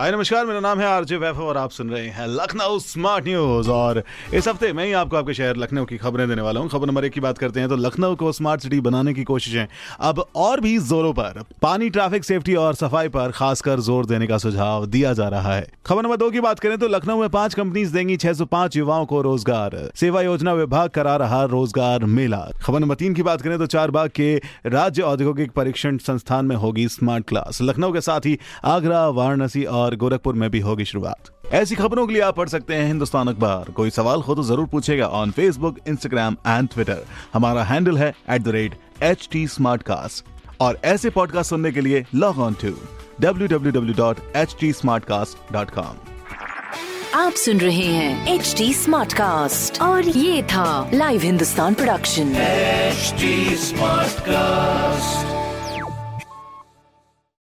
हाय, नमस्कार, मेरा नाम है आरजे वैभव और आप सुन रहे हैं लखनऊ स्मार्ट न्यूज़। और इस हफ़्ते मैं ही आपको आपके शहर लखनऊ की खबरें देने वाला हूँ। खबर नंबर एक की बात करते हैं तो लखनऊ को स्मार्ट सिटी बनाने की कोशिशें अब और भी जोरों पर। पानी, ट्रैफ़िक, सेफ्टी और सफ़ाई पर खासकर ज़ोर देने का सुझाव दिया जा रहा है। खबर नंबर दो की बात करें तो लखनऊ में पाँच कंपनीज़ देंगी छह युवाओं को रोज़गार। सेवा योजना विभाग करा रहा रोज़गार मेला। खबर नंबर तीन की बात करें तो चार बाग के राज्य औद्योगिक परीक्षण संस्थान में होगी स्मार्ट क्लास। लखनऊ के साथ ही आगरा, वाराणसी और गोरखपुर में भी होगी शुरुआत। ऐसी खबरों के लिए आप पढ़ सकते हैं हिंदुस्तान अखबार। कोई सवाल हो तो ज़रूर पूछेगा on Facebook Instagram and Twitter हमारा हैंडल है at the rate H T और ऐसे पॉडकास्ट सुनने के लिए लॉग ऑन टू www.htsmartcast.com आप सुन रहे हैं एच डी स्मार्ट कास्ट और ये था live Hindustan production HD Smartcast.